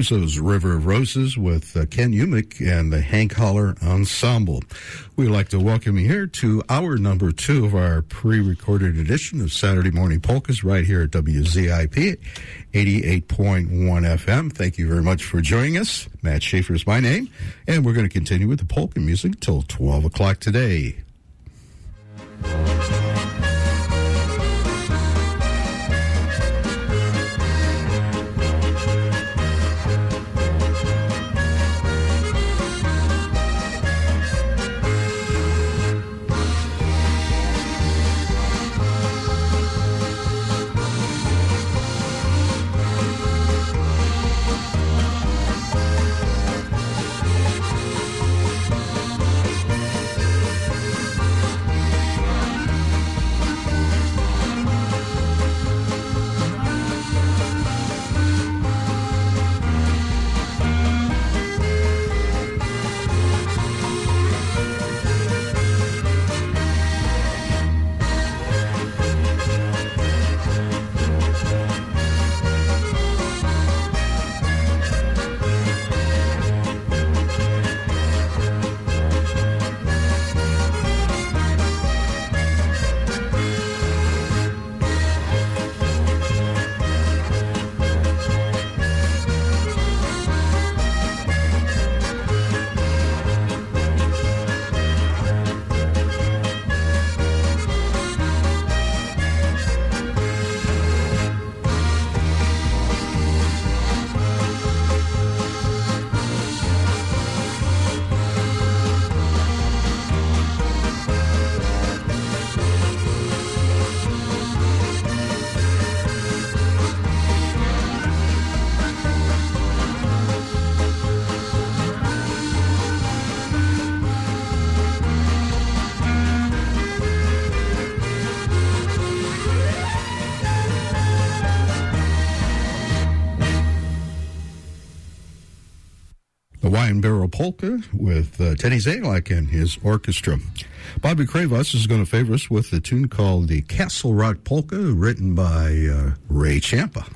There's those River of Roses with uh, Ken Umick and the Hank Haller Ensemble. We'd like to welcome you here to our number two of our pre-recorded edition of Saturday Morning Polkas right here at WZIP 88.1 FM. Thank you very much for joining us. Matt Schaefer is my name, and we're going to continue with the polka music till 12 o'clock today. Barrel Polka with uh, Teddy Zalak and his orchestra. Bobby Kravos is going to favor us with a tune called the Castle Rock Polka, written by uh, Ray Champa.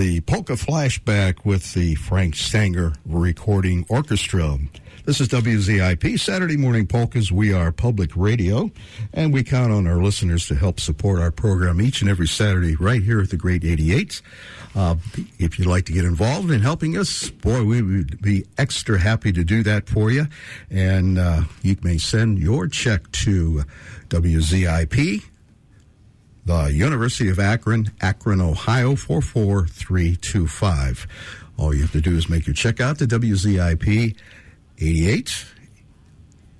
The polka flashback with the Frank Stanger Recording Orchestra. This is WZIP Saturday Morning Polkas. We are public radio, and we count on our listeners to help support our program each and every Saturday right here at the Great 88. Uh, if you'd like to get involved in helping us, boy, we would be extra happy to do that for you. And uh, you may send your check to WZIP, the University of Akron, Akron, Ohio 44325. All you have to do is make your check out to WZIP 88.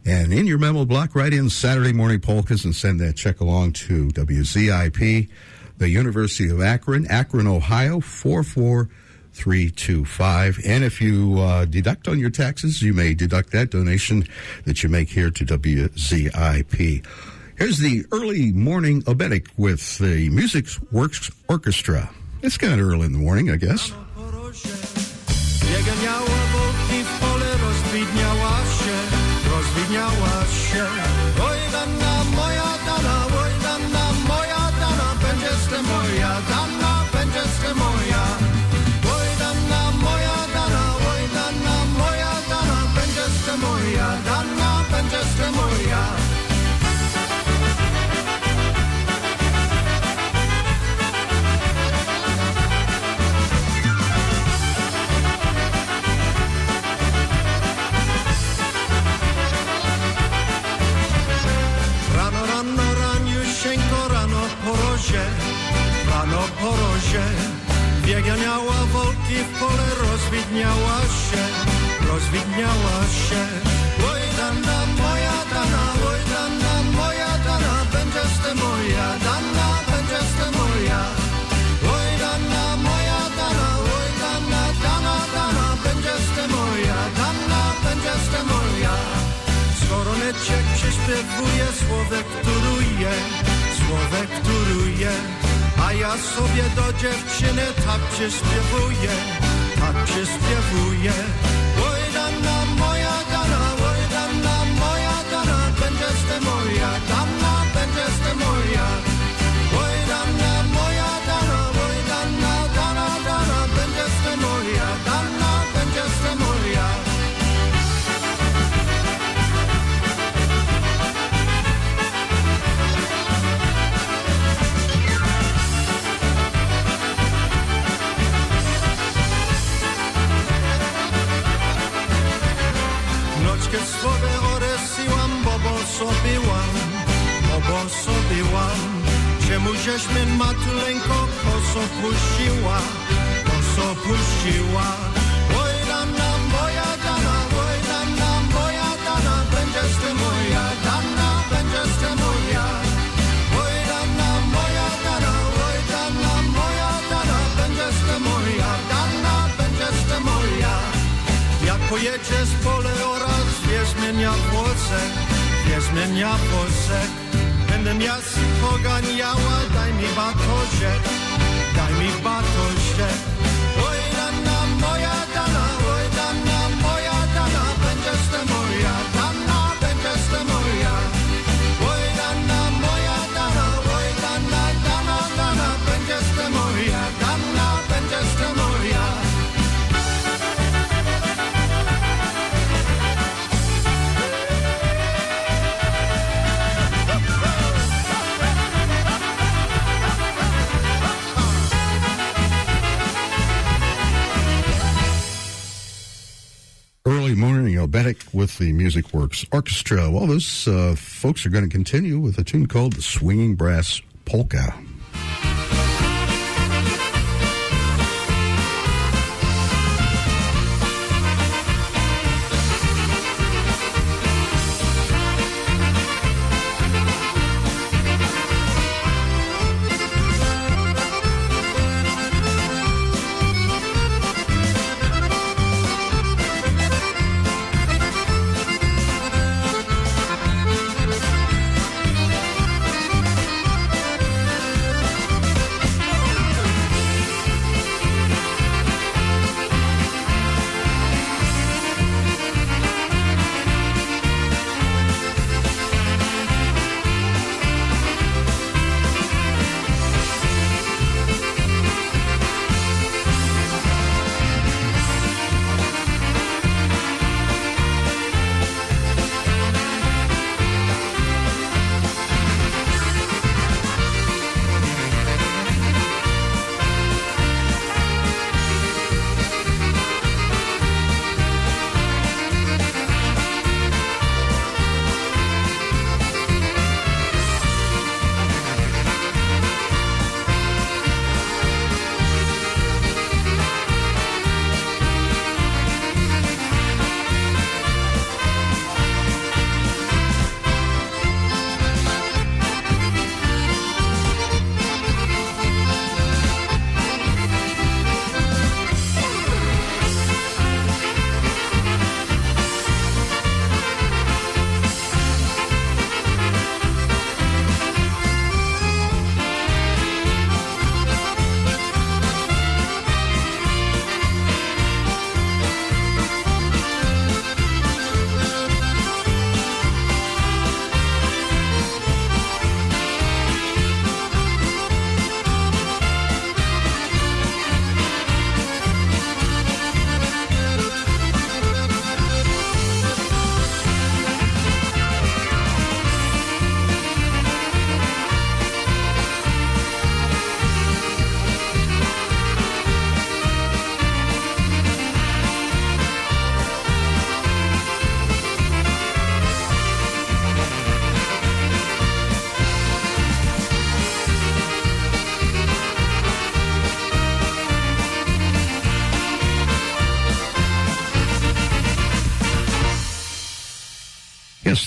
And in your memo block, write in Saturday morning polkas and send that check along to WZIP, the University of Akron, Akron, Ohio 44325. And if you uh, deduct on your taxes, you may deduct that donation that you make here to WZIP. Here's the early morning oberek with the Music Works Orchestra. It's kind of early in the morning, I guess. rozwidniała się. W pole, rozwidniała się, rozwidniała się. Oj dana moja dana, oj dana moja dana Będziesz ty moja, dana, będziesz ty moja. Oj dana moja dana, oj dana, dana, dana Będziesz ty moja, dana, będziesz ty moja. Skoro cię prześpiewuje, słowek turuje, słowek a ja sobie do dziewczyny tak przyśpiewuję, tak przyśpiewuję. Oj dana moja dana, oj dana moja dana, będziesz ty moja, dana, sobiłam. Czemu żeś mnie matuleńko koso puściła, koso puściła? Oj dana moja dana, oj dana moja dana, będziesz ty moja dana, będziesz ty moja. Oj dana moja dana, oj dana moja dana, będziesz ty moja dana, będziesz ty moja. Jak pojedziesz pole oraz zmienia włosek, nie zmienia włosek. Będę miast poganiała, daj mi batoziek, daj mi batoziek. Early morning oberek with the Music Works Orchestra. Well, those uh, folks are going to continue with a tune called the Swinging Brass Polka.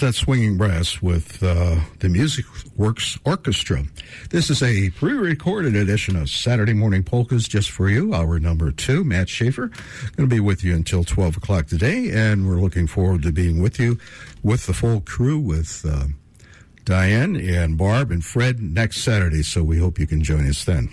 Yes, that's Swinging Brass with uh, the Music Works Orchestra. This is a pre recorded edition of Saturday Morning Polkas just for you. Hour number two, Matt Schaefer. Going to be with you until 12 o'clock today, and we're looking forward to being with you with the full crew with uh, Diane and Barb and Fred next Saturday. So we hope you can join us then.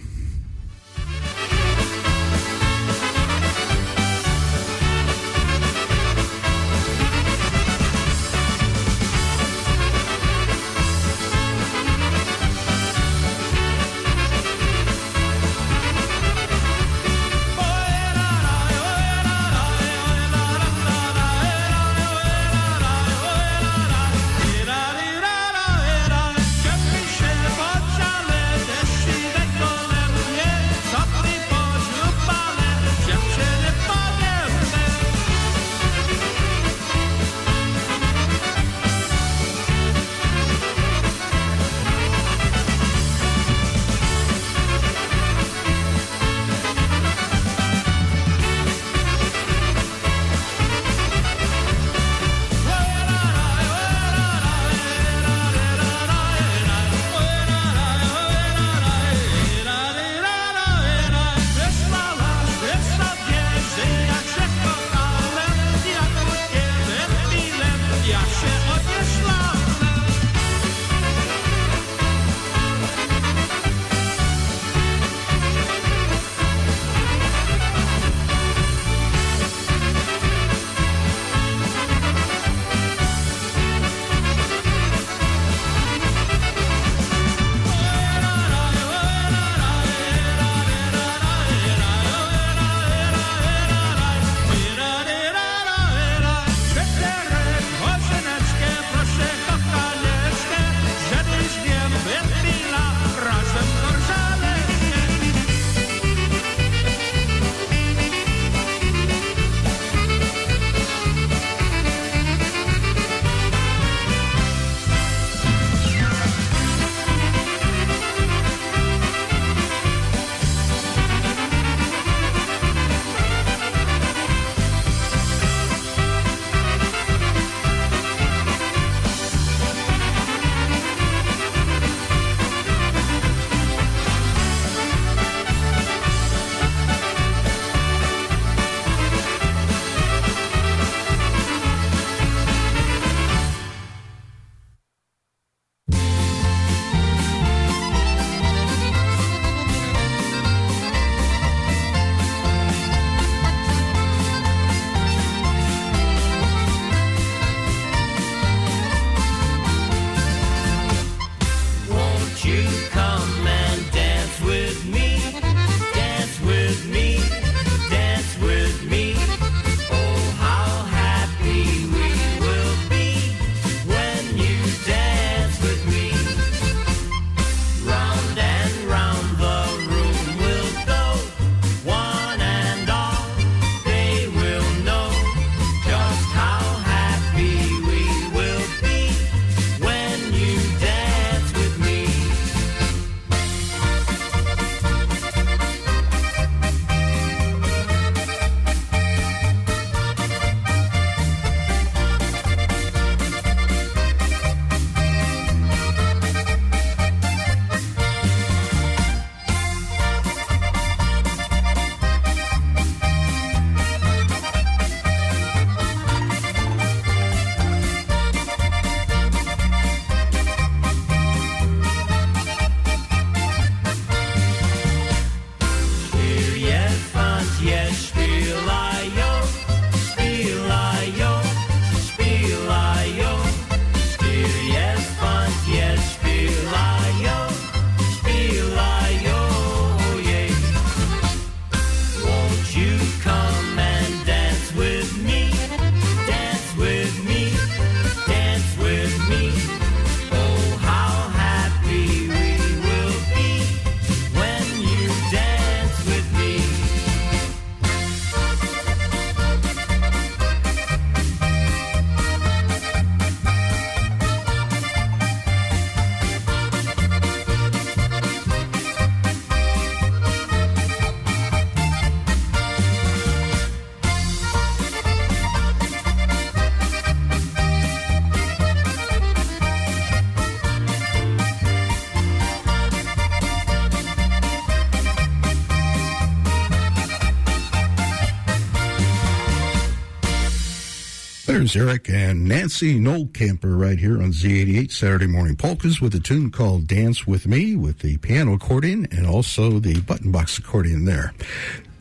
James, Eric, and Nancy Noel Camper right here on Z88 Saturday Morning Polkas with a tune called Dance With Me with the piano accordion and also the button box accordion there.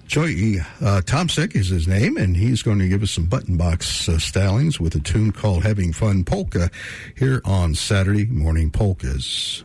Joey uh, Tomsick is his name, and he's going to give us some button box uh, stylings with a tune called Having Fun Polka here on Saturday Morning Polkas.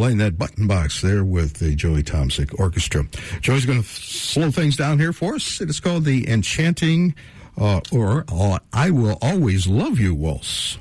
Playing that button box there with the Joey Tomsick Orchestra. Joey's going to slow things down here for us. It is called the Enchanting uh, or uh, I Will Always Love You Waltz.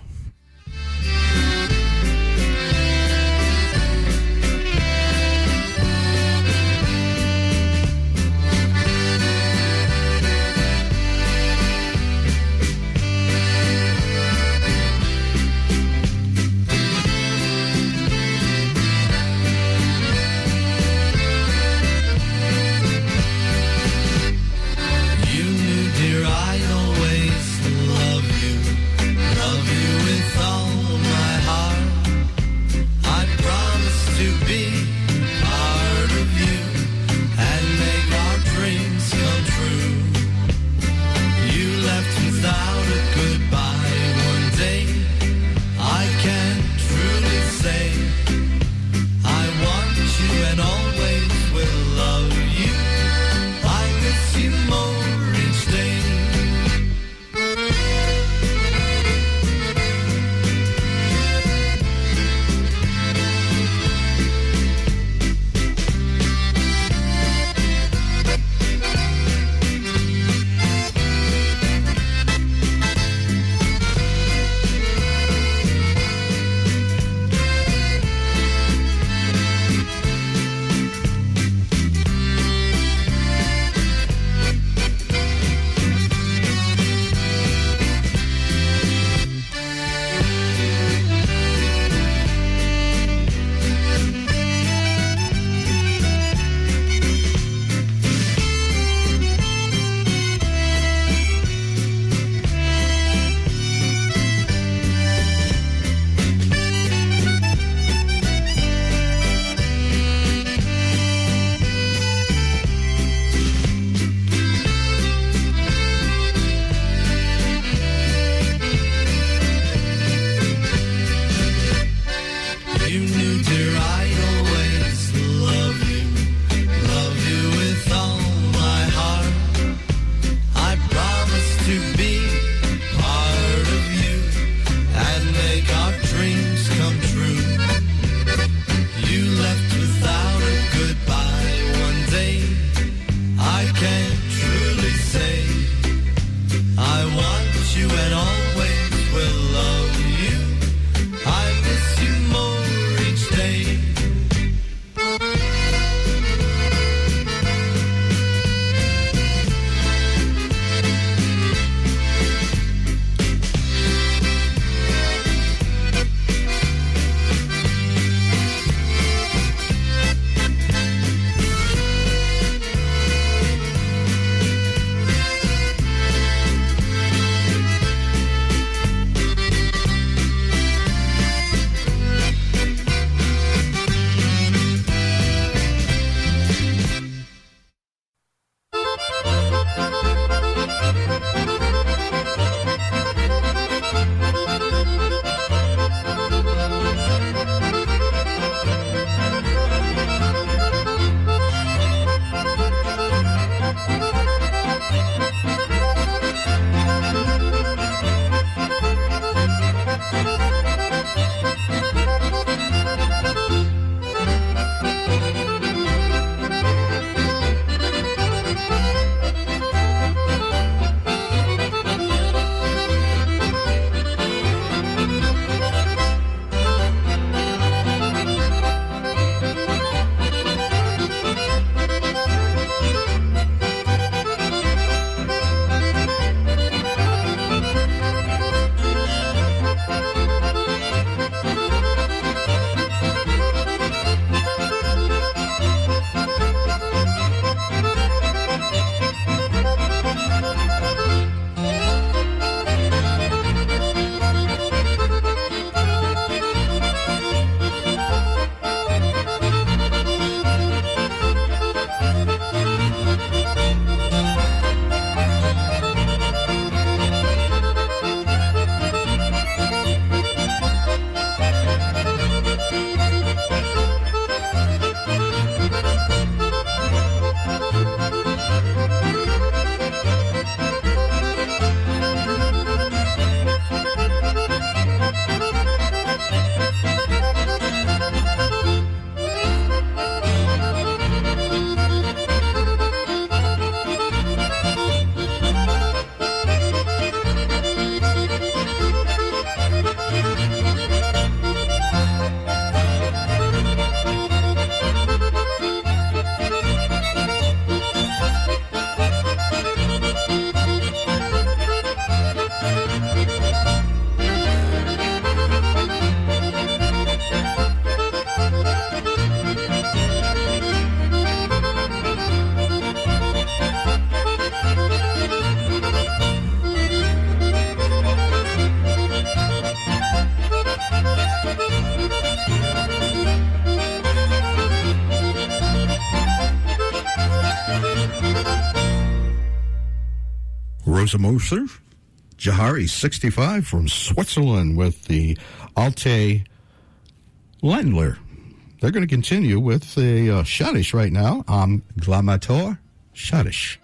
Hamza Moser, Jahari 65 from Switzerland with the Alte Ländler. They're going to continue with the uh, Schottish right now. I'm Glamator Schottish.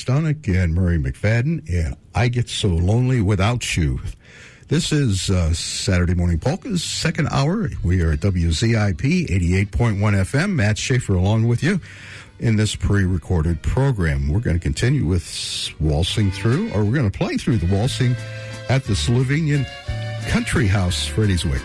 Ostanek and Murray McFadden, and I Get So Lonely Without You. This is uh, Saturday Morning Polka's second hour. We are at WZIP 88.1 FM. Matt Schaefer along with you in this pre recorded program. We're going to continue with waltzing through, or we're going to play through the waltzing at the Slovenian Country House, Wick.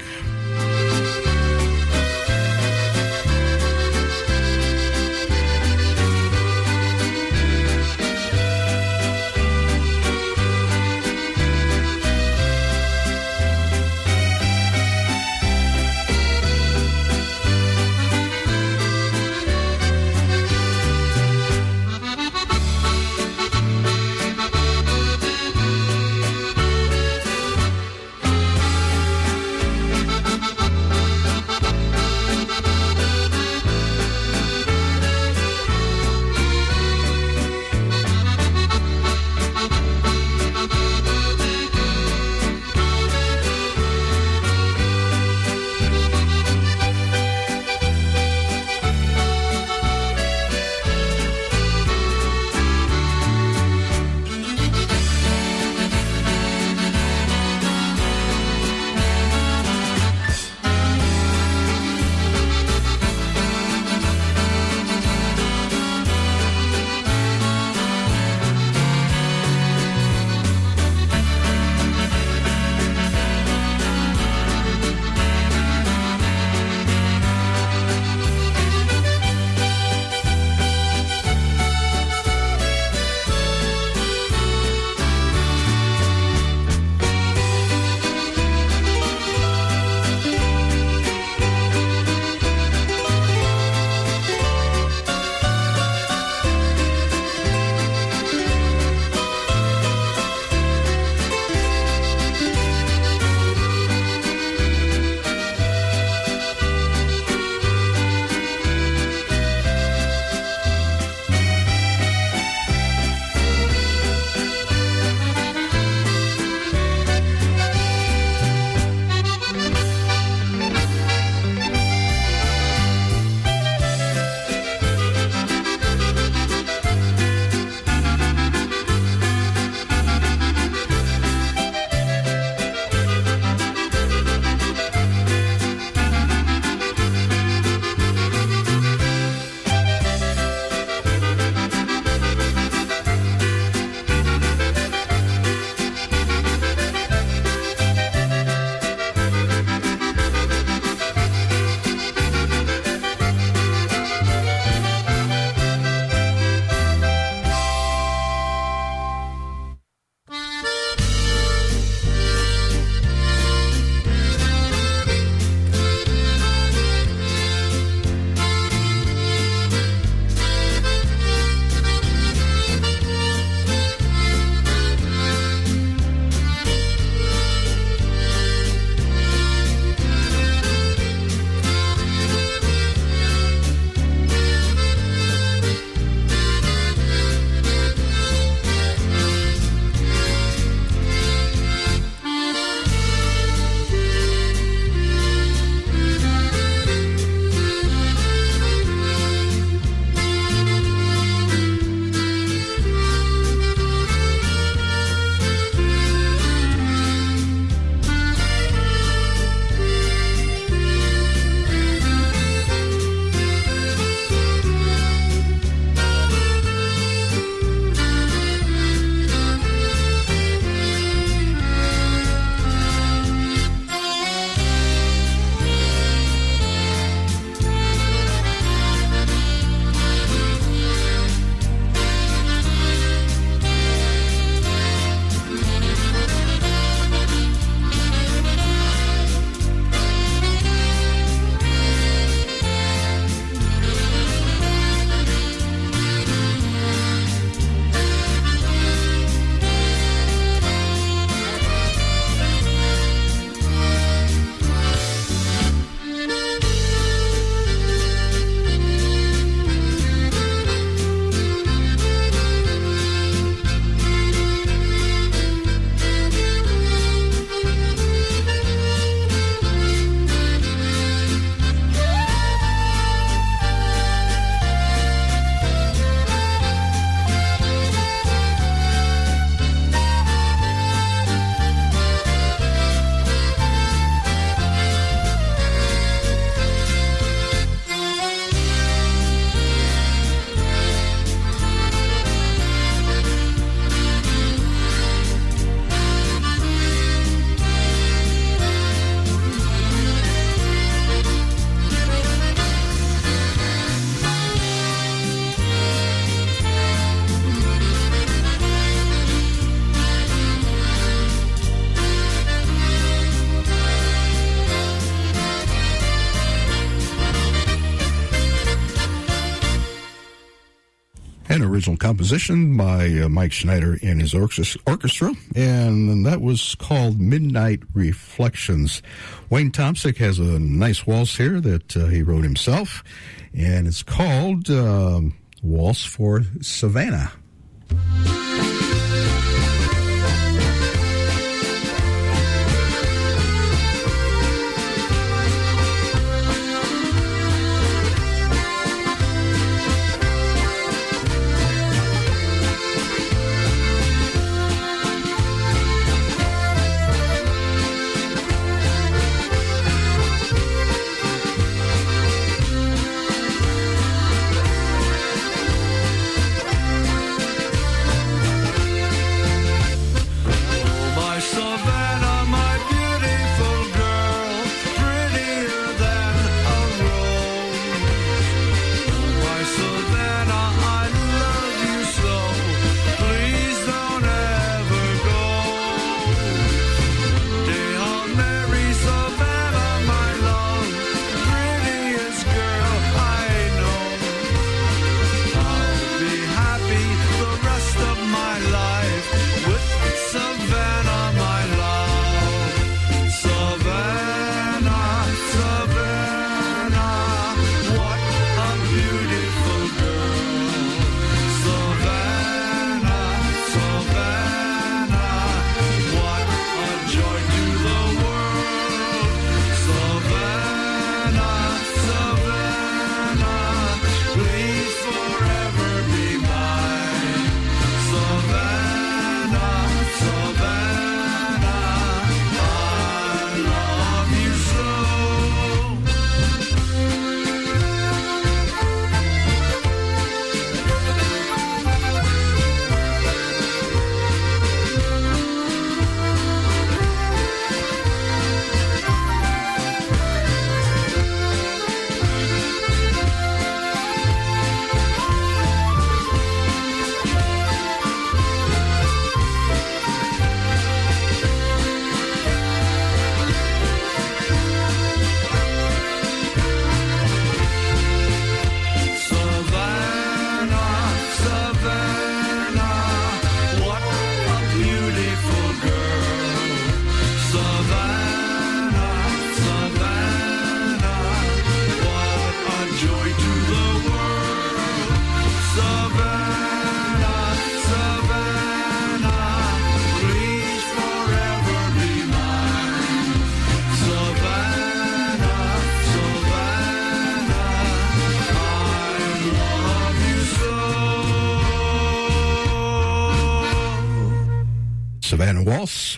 Original composition by uh, Mike Schneider and his orchestra, and that was called Midnight Reflections. Wayne Tomsick has a nice waltz here that uh, he wrote himself, and it's called uh, Waltz for Savannah.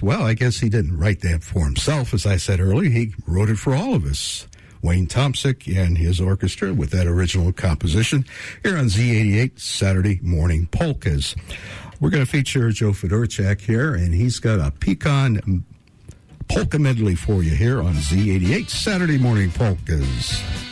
Well, I guess he didn't write that for himself, as I said earlier. He wrote it for all of us. Wayne Tomsick and his orchestra with that original composition here on Z88 Saturday Morning Polkas. We're going to feature Joe Fedorchak here, and he's got a pecan polka medley for you here on Z88 Saturday Morning Polkas.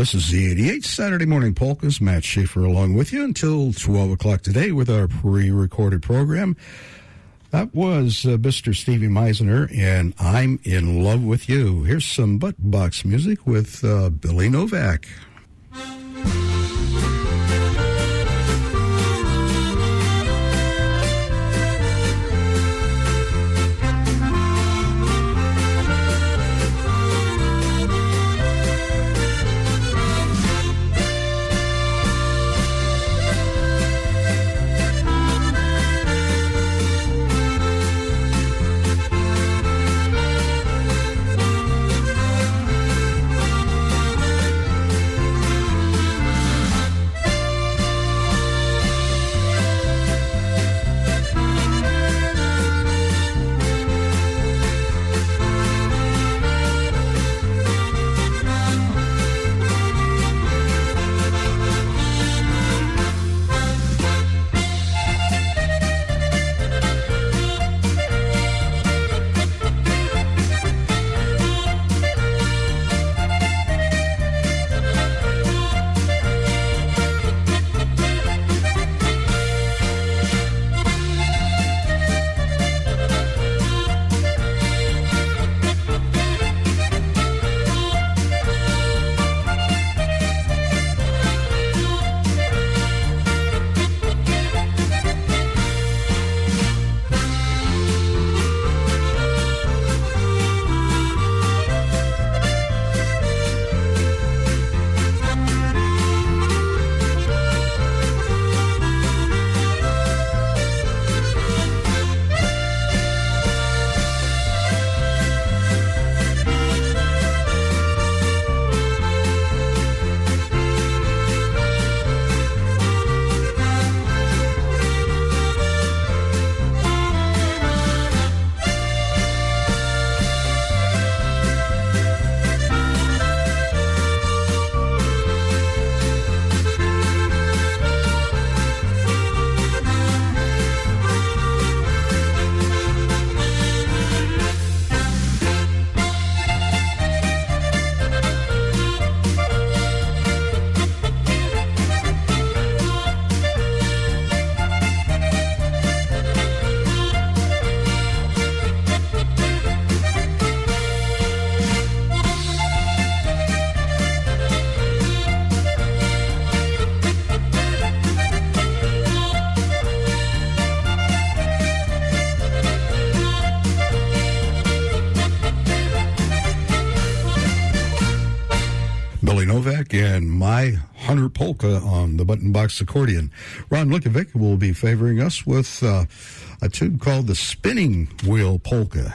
This is Z88 Saturday Morning Polkas. Matt Schaefer along with you until 12 o'clock today with our pre recorded program. That was uh, Mr. Stevie Meisner and I'm in love with you. Here's some butt box music with uh, Billy Novak. My Hunter Polka on the button box accordion. Ron Lukovic will be favoring us with uh, a tune called the Spinning Wheel Polka.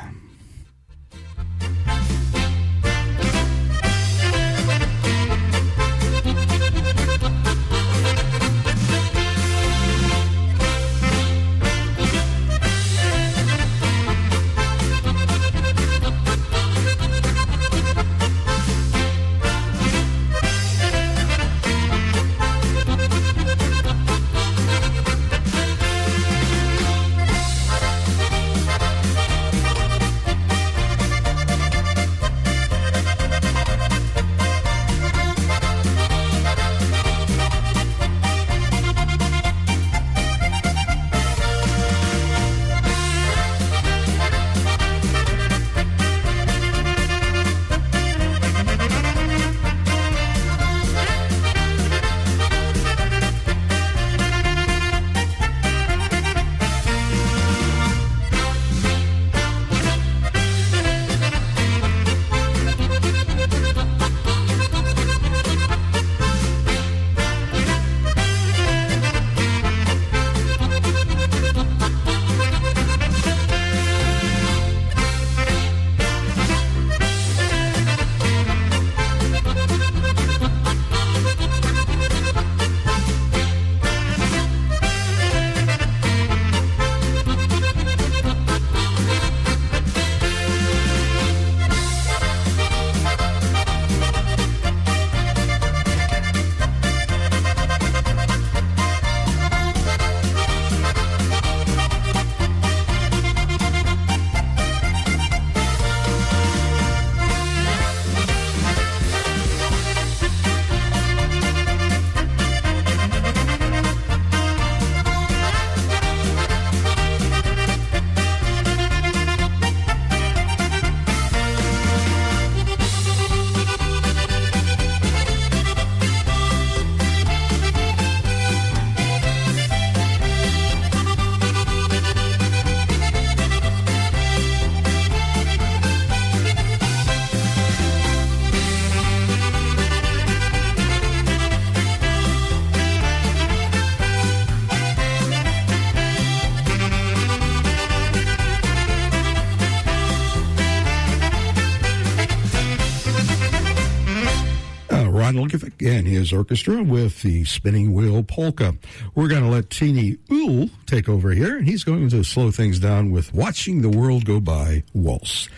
His orchestra with the Spinning Wheel Polka. We're going to let Teeny Ool take over here, and he's going to slow things down with Watching the World Go By Waltz.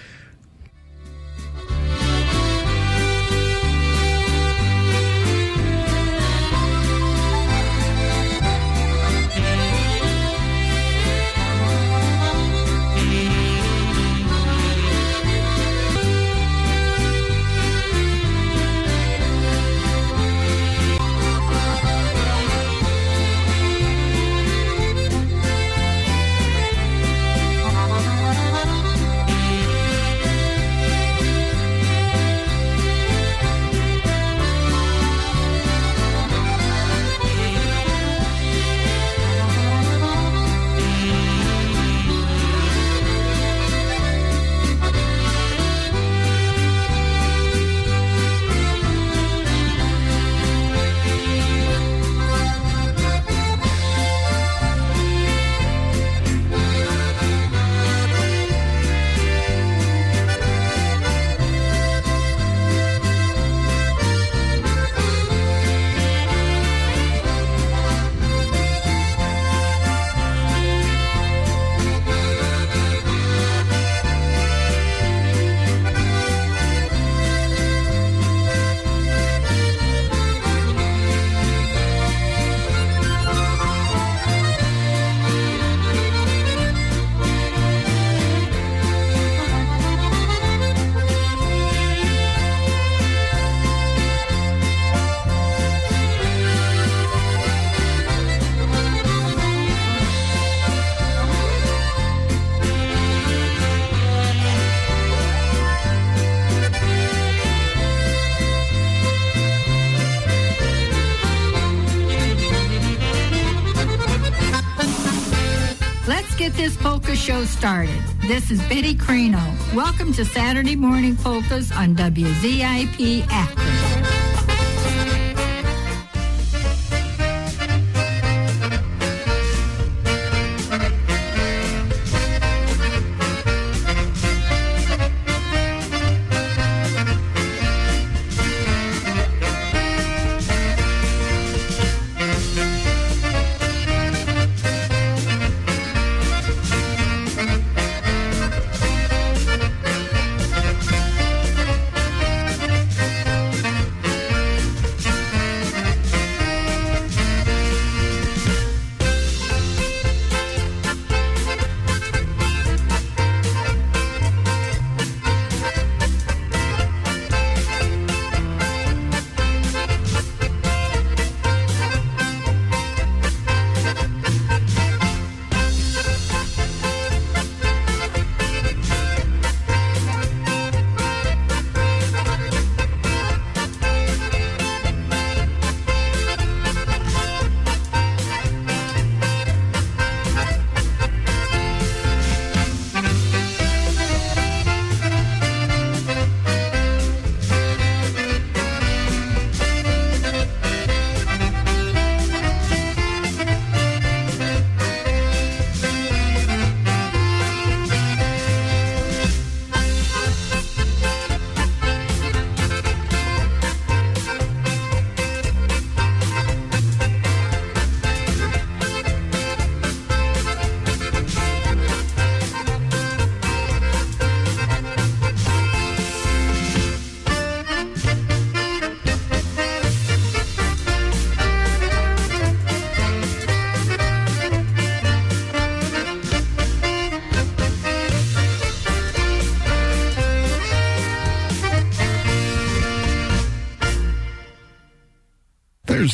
Show started. This is Betty Creno. Welcome to Saturday Morning Polkas on WZIP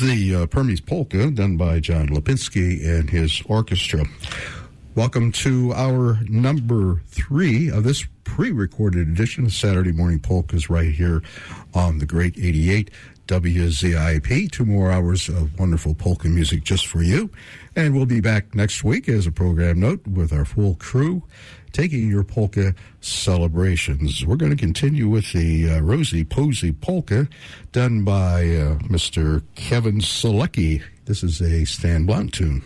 the uh, Polka done by John Lipinski and his orchestra. Welcome to our number three of this pre recorded edition of Saturday Morning Polkas right here on the Great 88 WZIP. Two more hours of wonderful polka music just for you. And we'll be back next week as a program note with our full crew taking your polka celebrations. We're going to continue with the uh, Rosie Posey polka done by uh, Mr. Kevin Selecki. This is a Stan Blount tune.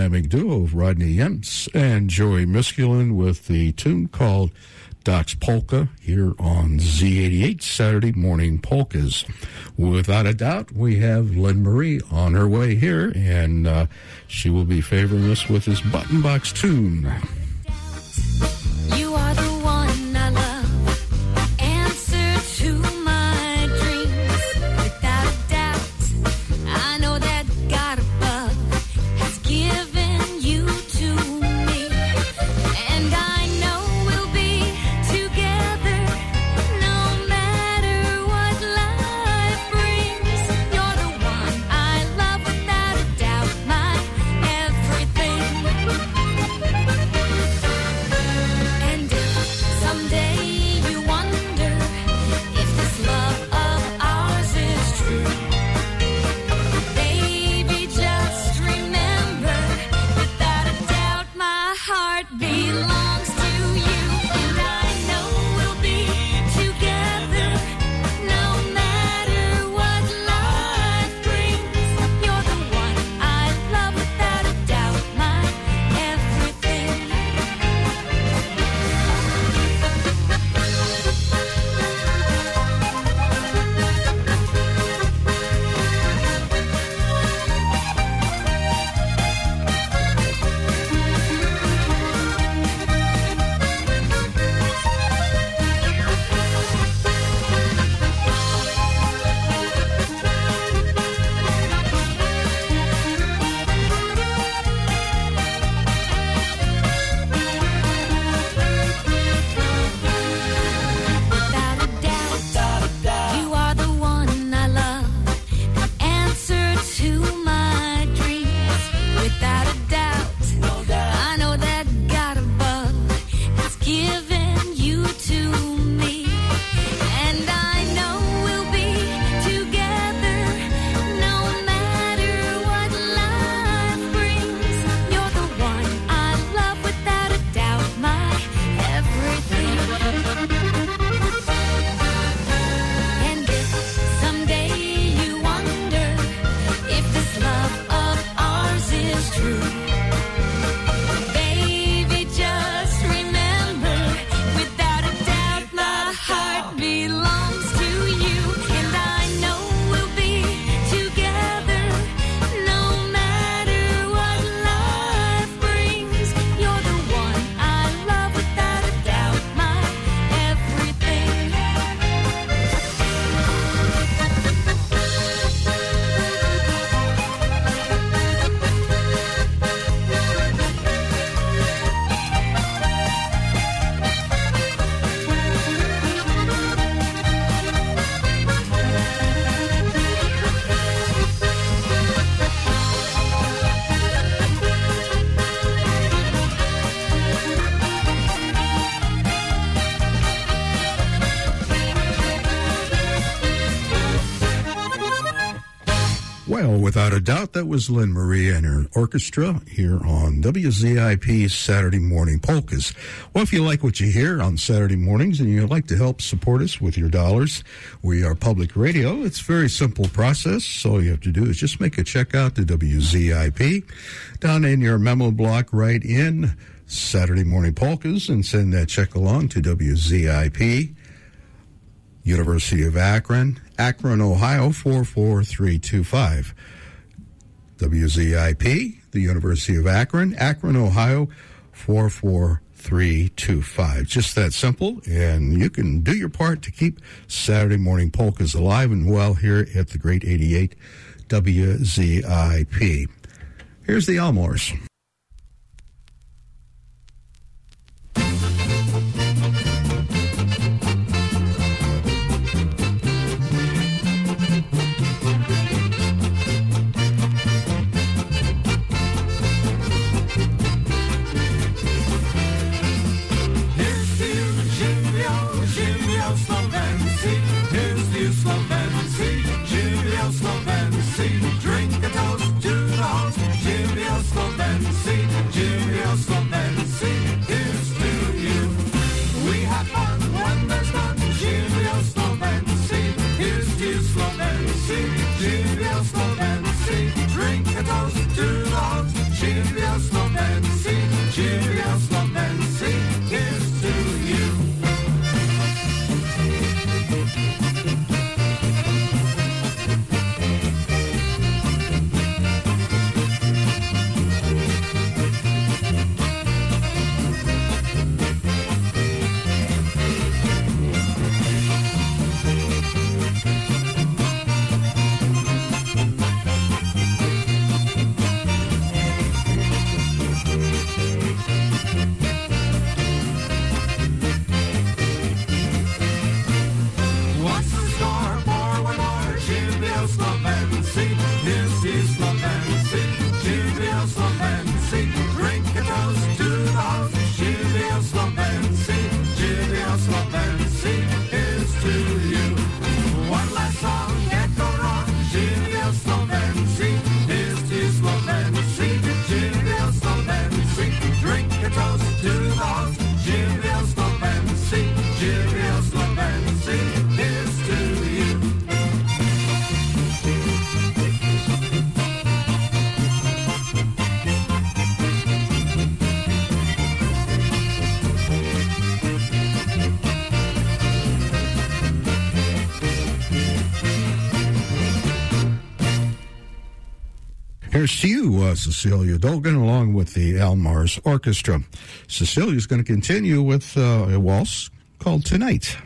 Dynamic duo of Rodney Yemps and Joey Musculin with the tune called Doc's Polka here on Z88 Saturday Morning Polkas. Without a doubt, we have Lynn Marie on her way here, and uh, she will be favoring us with this button box tune. Without a doubt, that was Lynn Marie and her orchestra here on WZIP Saturday Morning Polkas. Well, if you like what you hear on Saturday mornings and you'd like to help support us with your dollars, we are public radio. It's a very simple process. All you have to do is just make a check out to WZIP. Down in your memo block, write in Saturday Morning Polkas and send that check along to WZIP. University of Akron, Akron, Ohio 44325. WZIP, the University of Akron, Akron, Ohio 44325. Just that simple, and you can do your part to keep Saturday morning polkas alive and well here at the Great 88 WZIP. Here's the Elmores. To you, uh, Cecilia Dogan, along with the Almars Orchestra. Cecilia is going to continue with uh, a waltz called Tonight.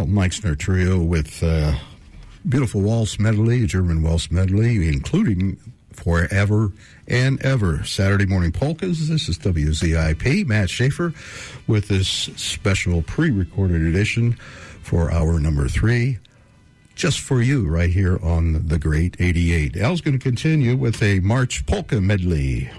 Al Meixner Trio with uh, beautiful waltz medley, German waltz medley, including Forever and Ever. Saturday Morning Polkas. This is WZIP. Matt Schaefer with this special pre recorded edition for hour number three. Just for you, right here on the Great 88. Al's going to continue with a March Polka medley.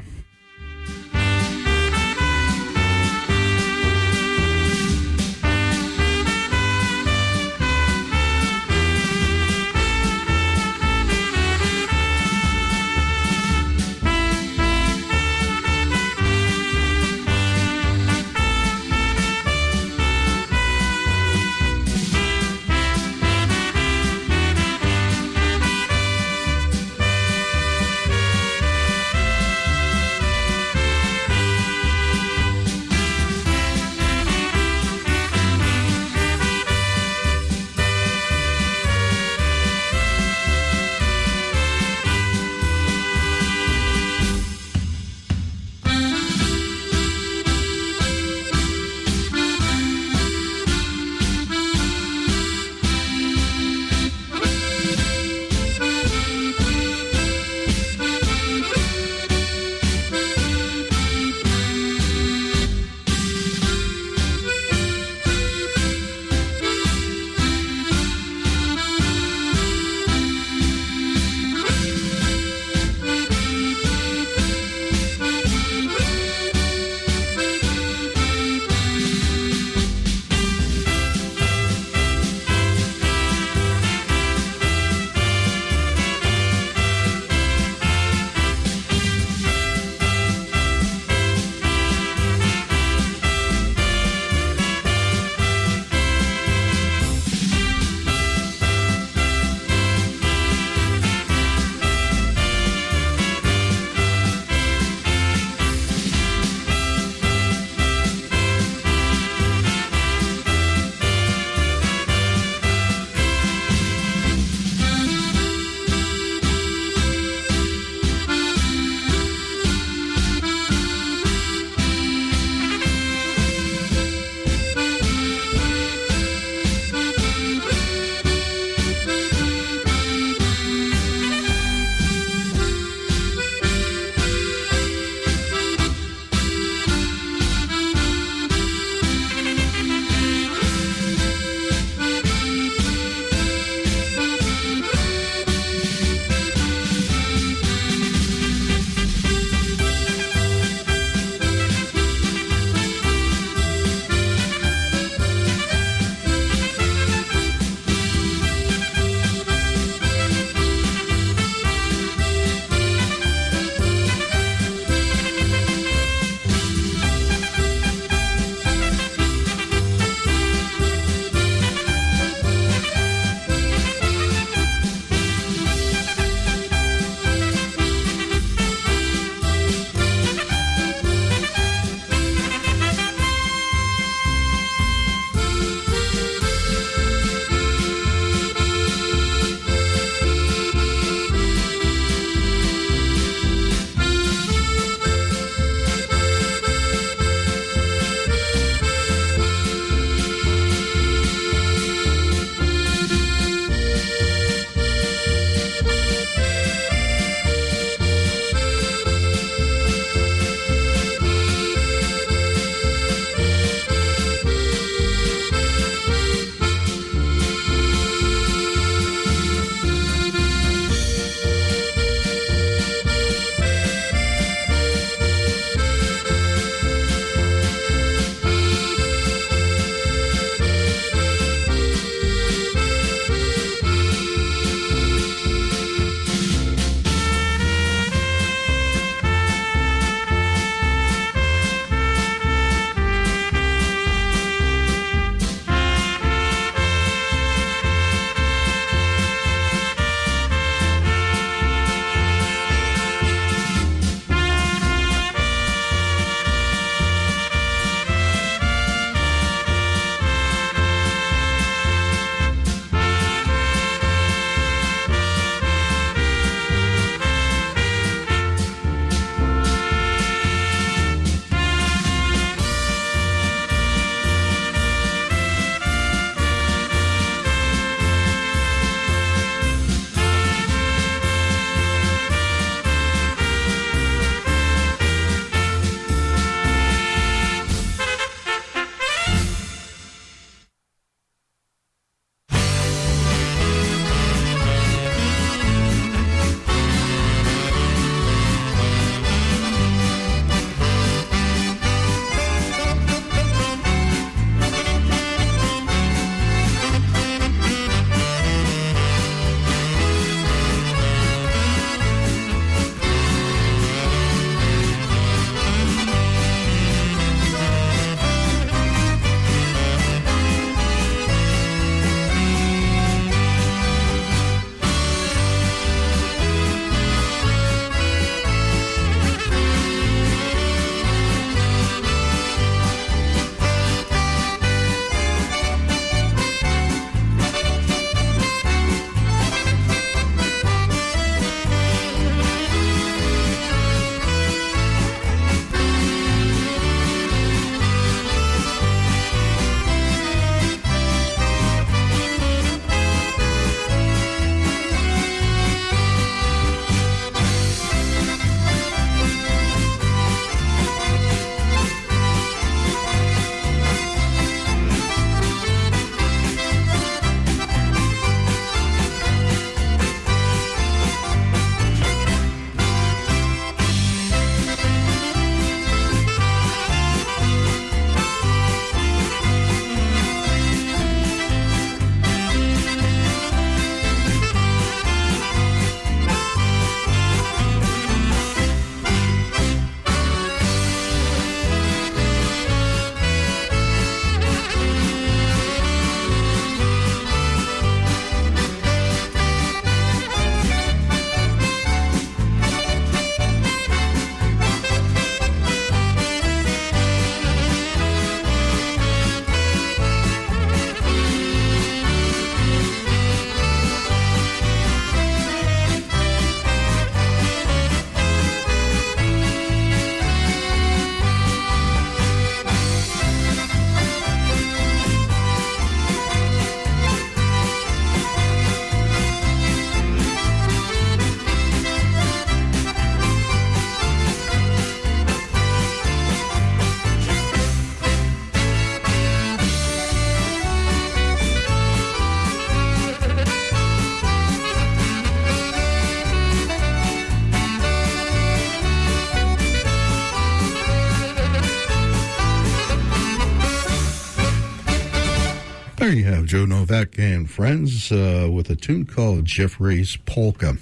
Novak and friends uh, with a tune called Jeffrey's Polka.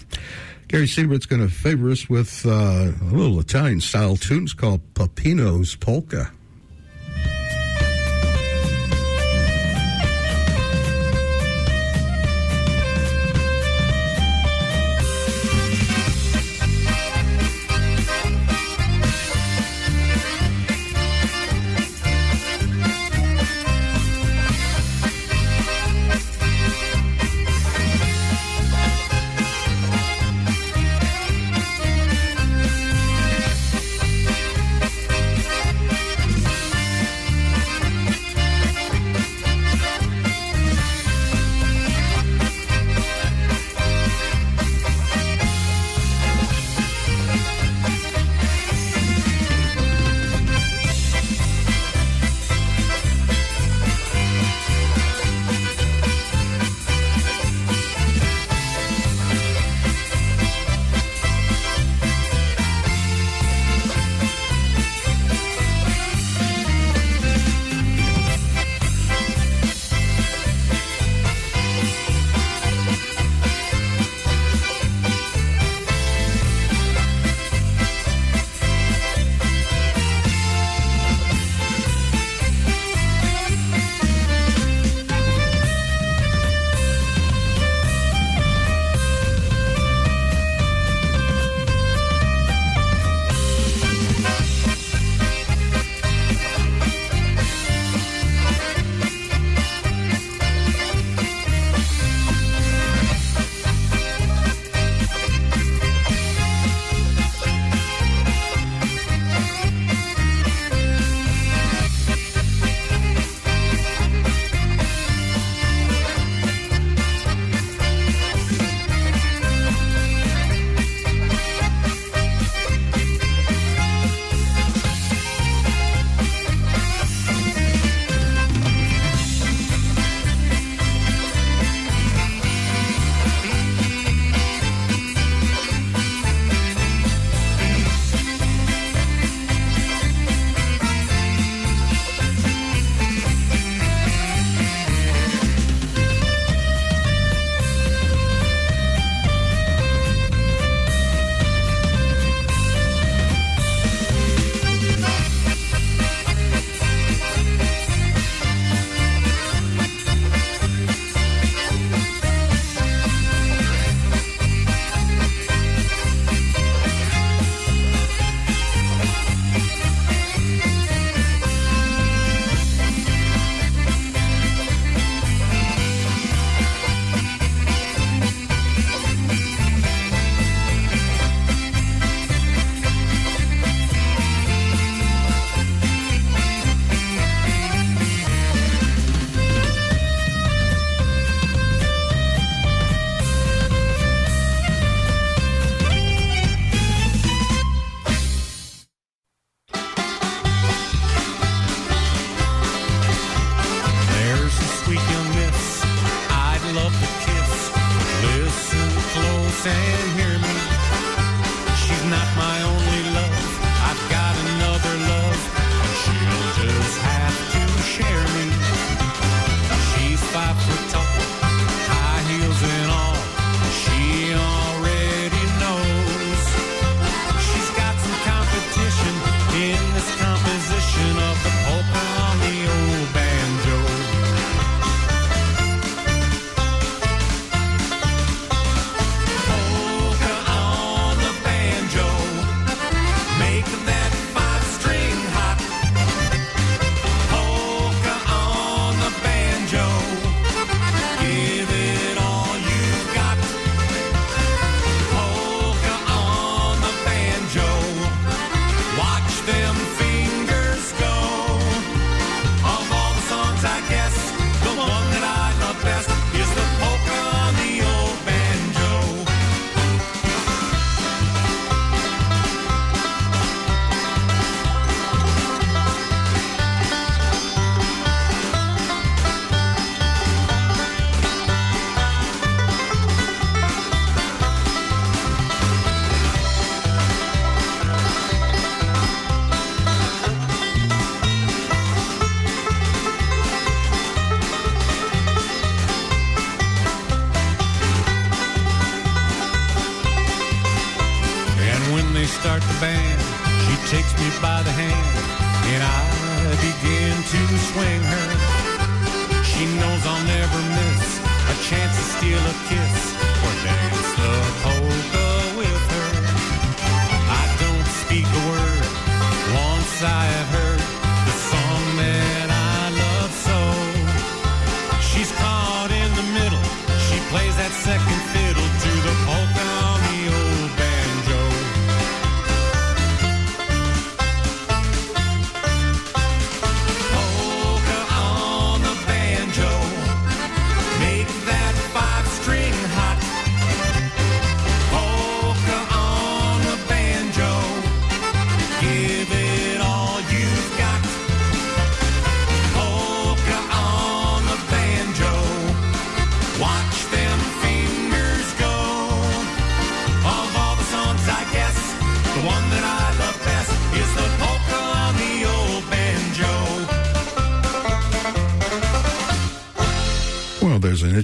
Gary Siebert's going to favor us with uh, a little Italian style tunes called Peppino's Polka.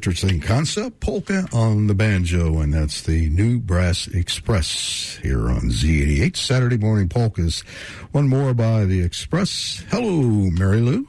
Richardson Concept Polka on the banjo, and that's the New Brass Express here on Z88 Saturday Morning Polkas. One more by the Express. Hello, Mary Lou.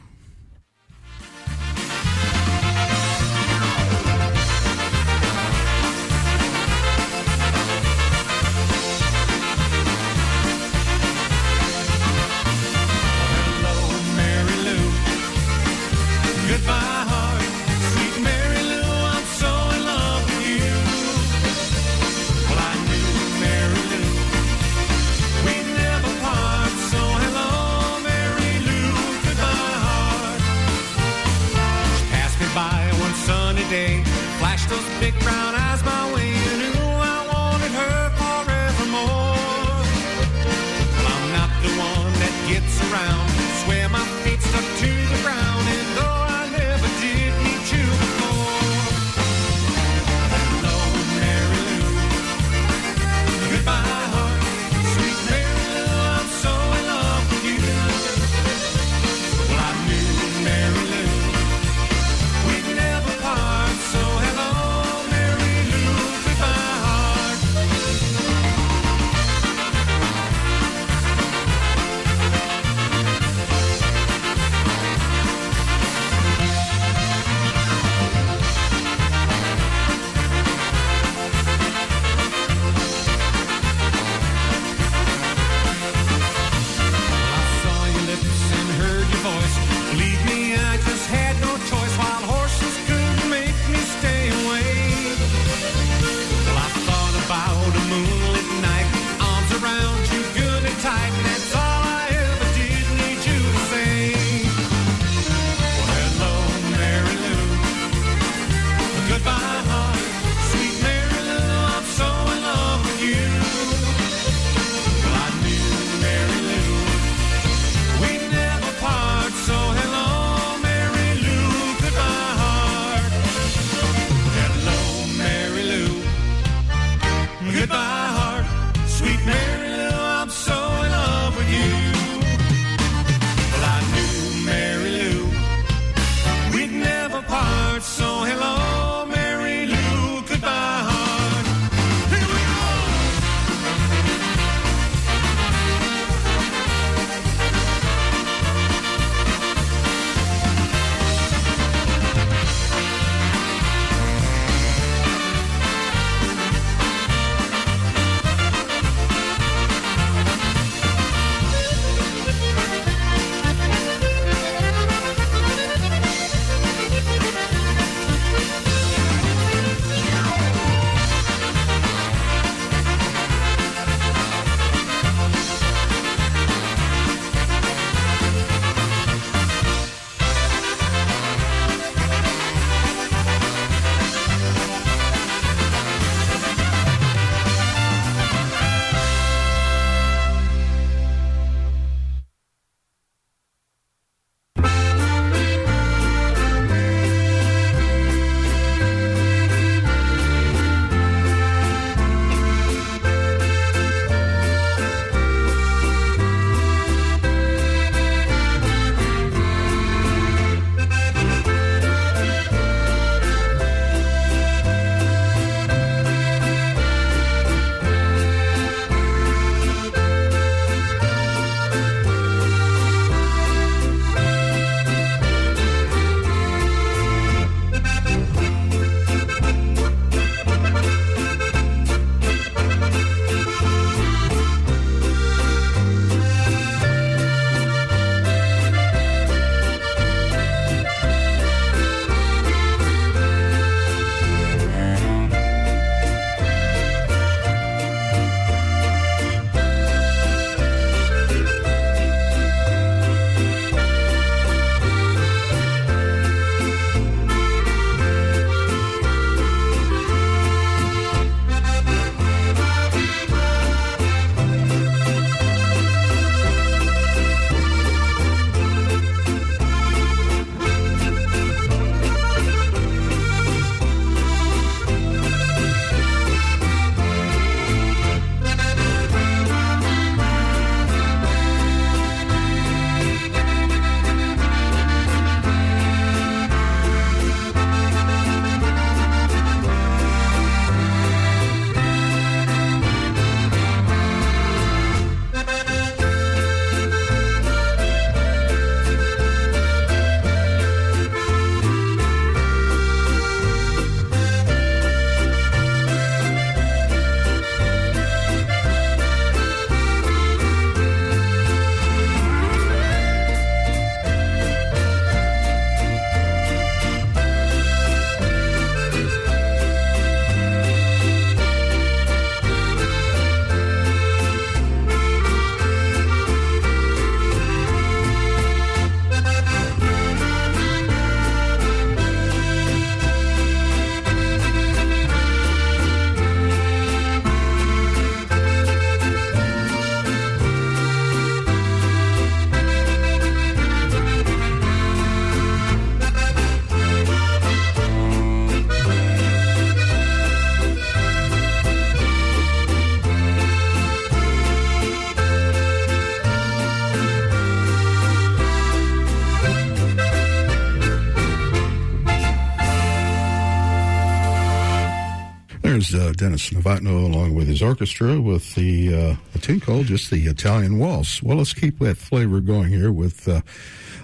uh, Dennis Novotno along with his orchestra with the, uh, the tinkle, just the Italian waltz. Well, let's keep that flavor going here with uh,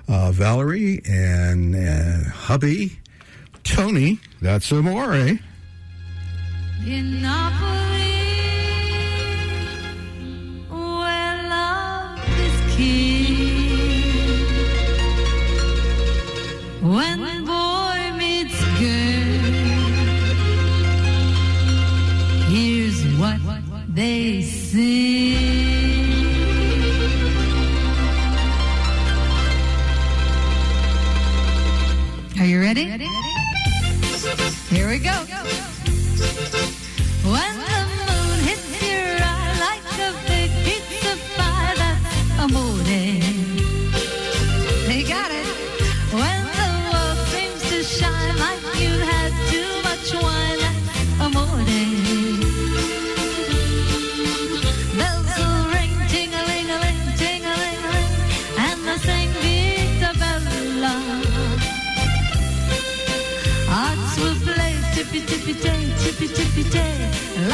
uh Valerie and hubby Tony. That's amore. go. go, go.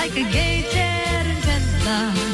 like a gay jet in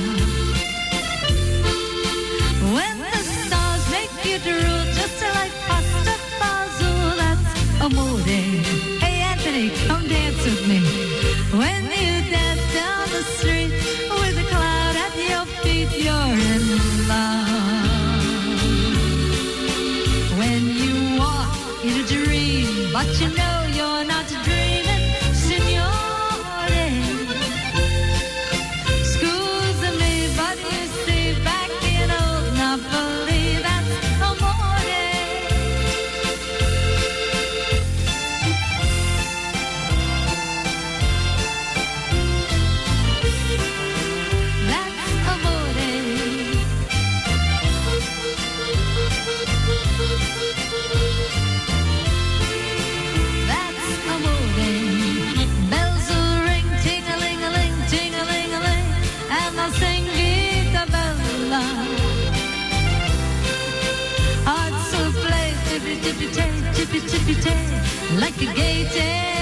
like a gator.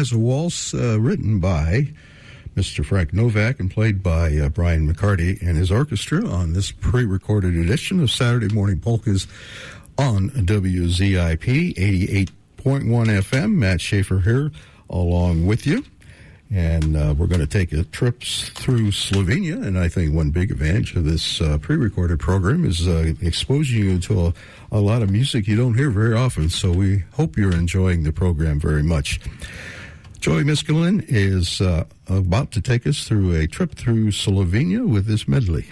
Uh, Waltz, uh, written by Mr. Frank Novak and played by uh, Brian McCarty and his orchestra on this pre recorded edition of Saturday Morning Polkas on WZIP 88.1 FM. Matt Schaefer here along with you. And uh, we're going to take a trip through Slovenia. And I think one big advantage of this uh, pre recorded program is uh, exposing you to a, a, lot of music you don't hear very often. So we hope you're enjoying the program very much. Joey Miskulin is uh, about to take us through a trip through Slovenia with this medley.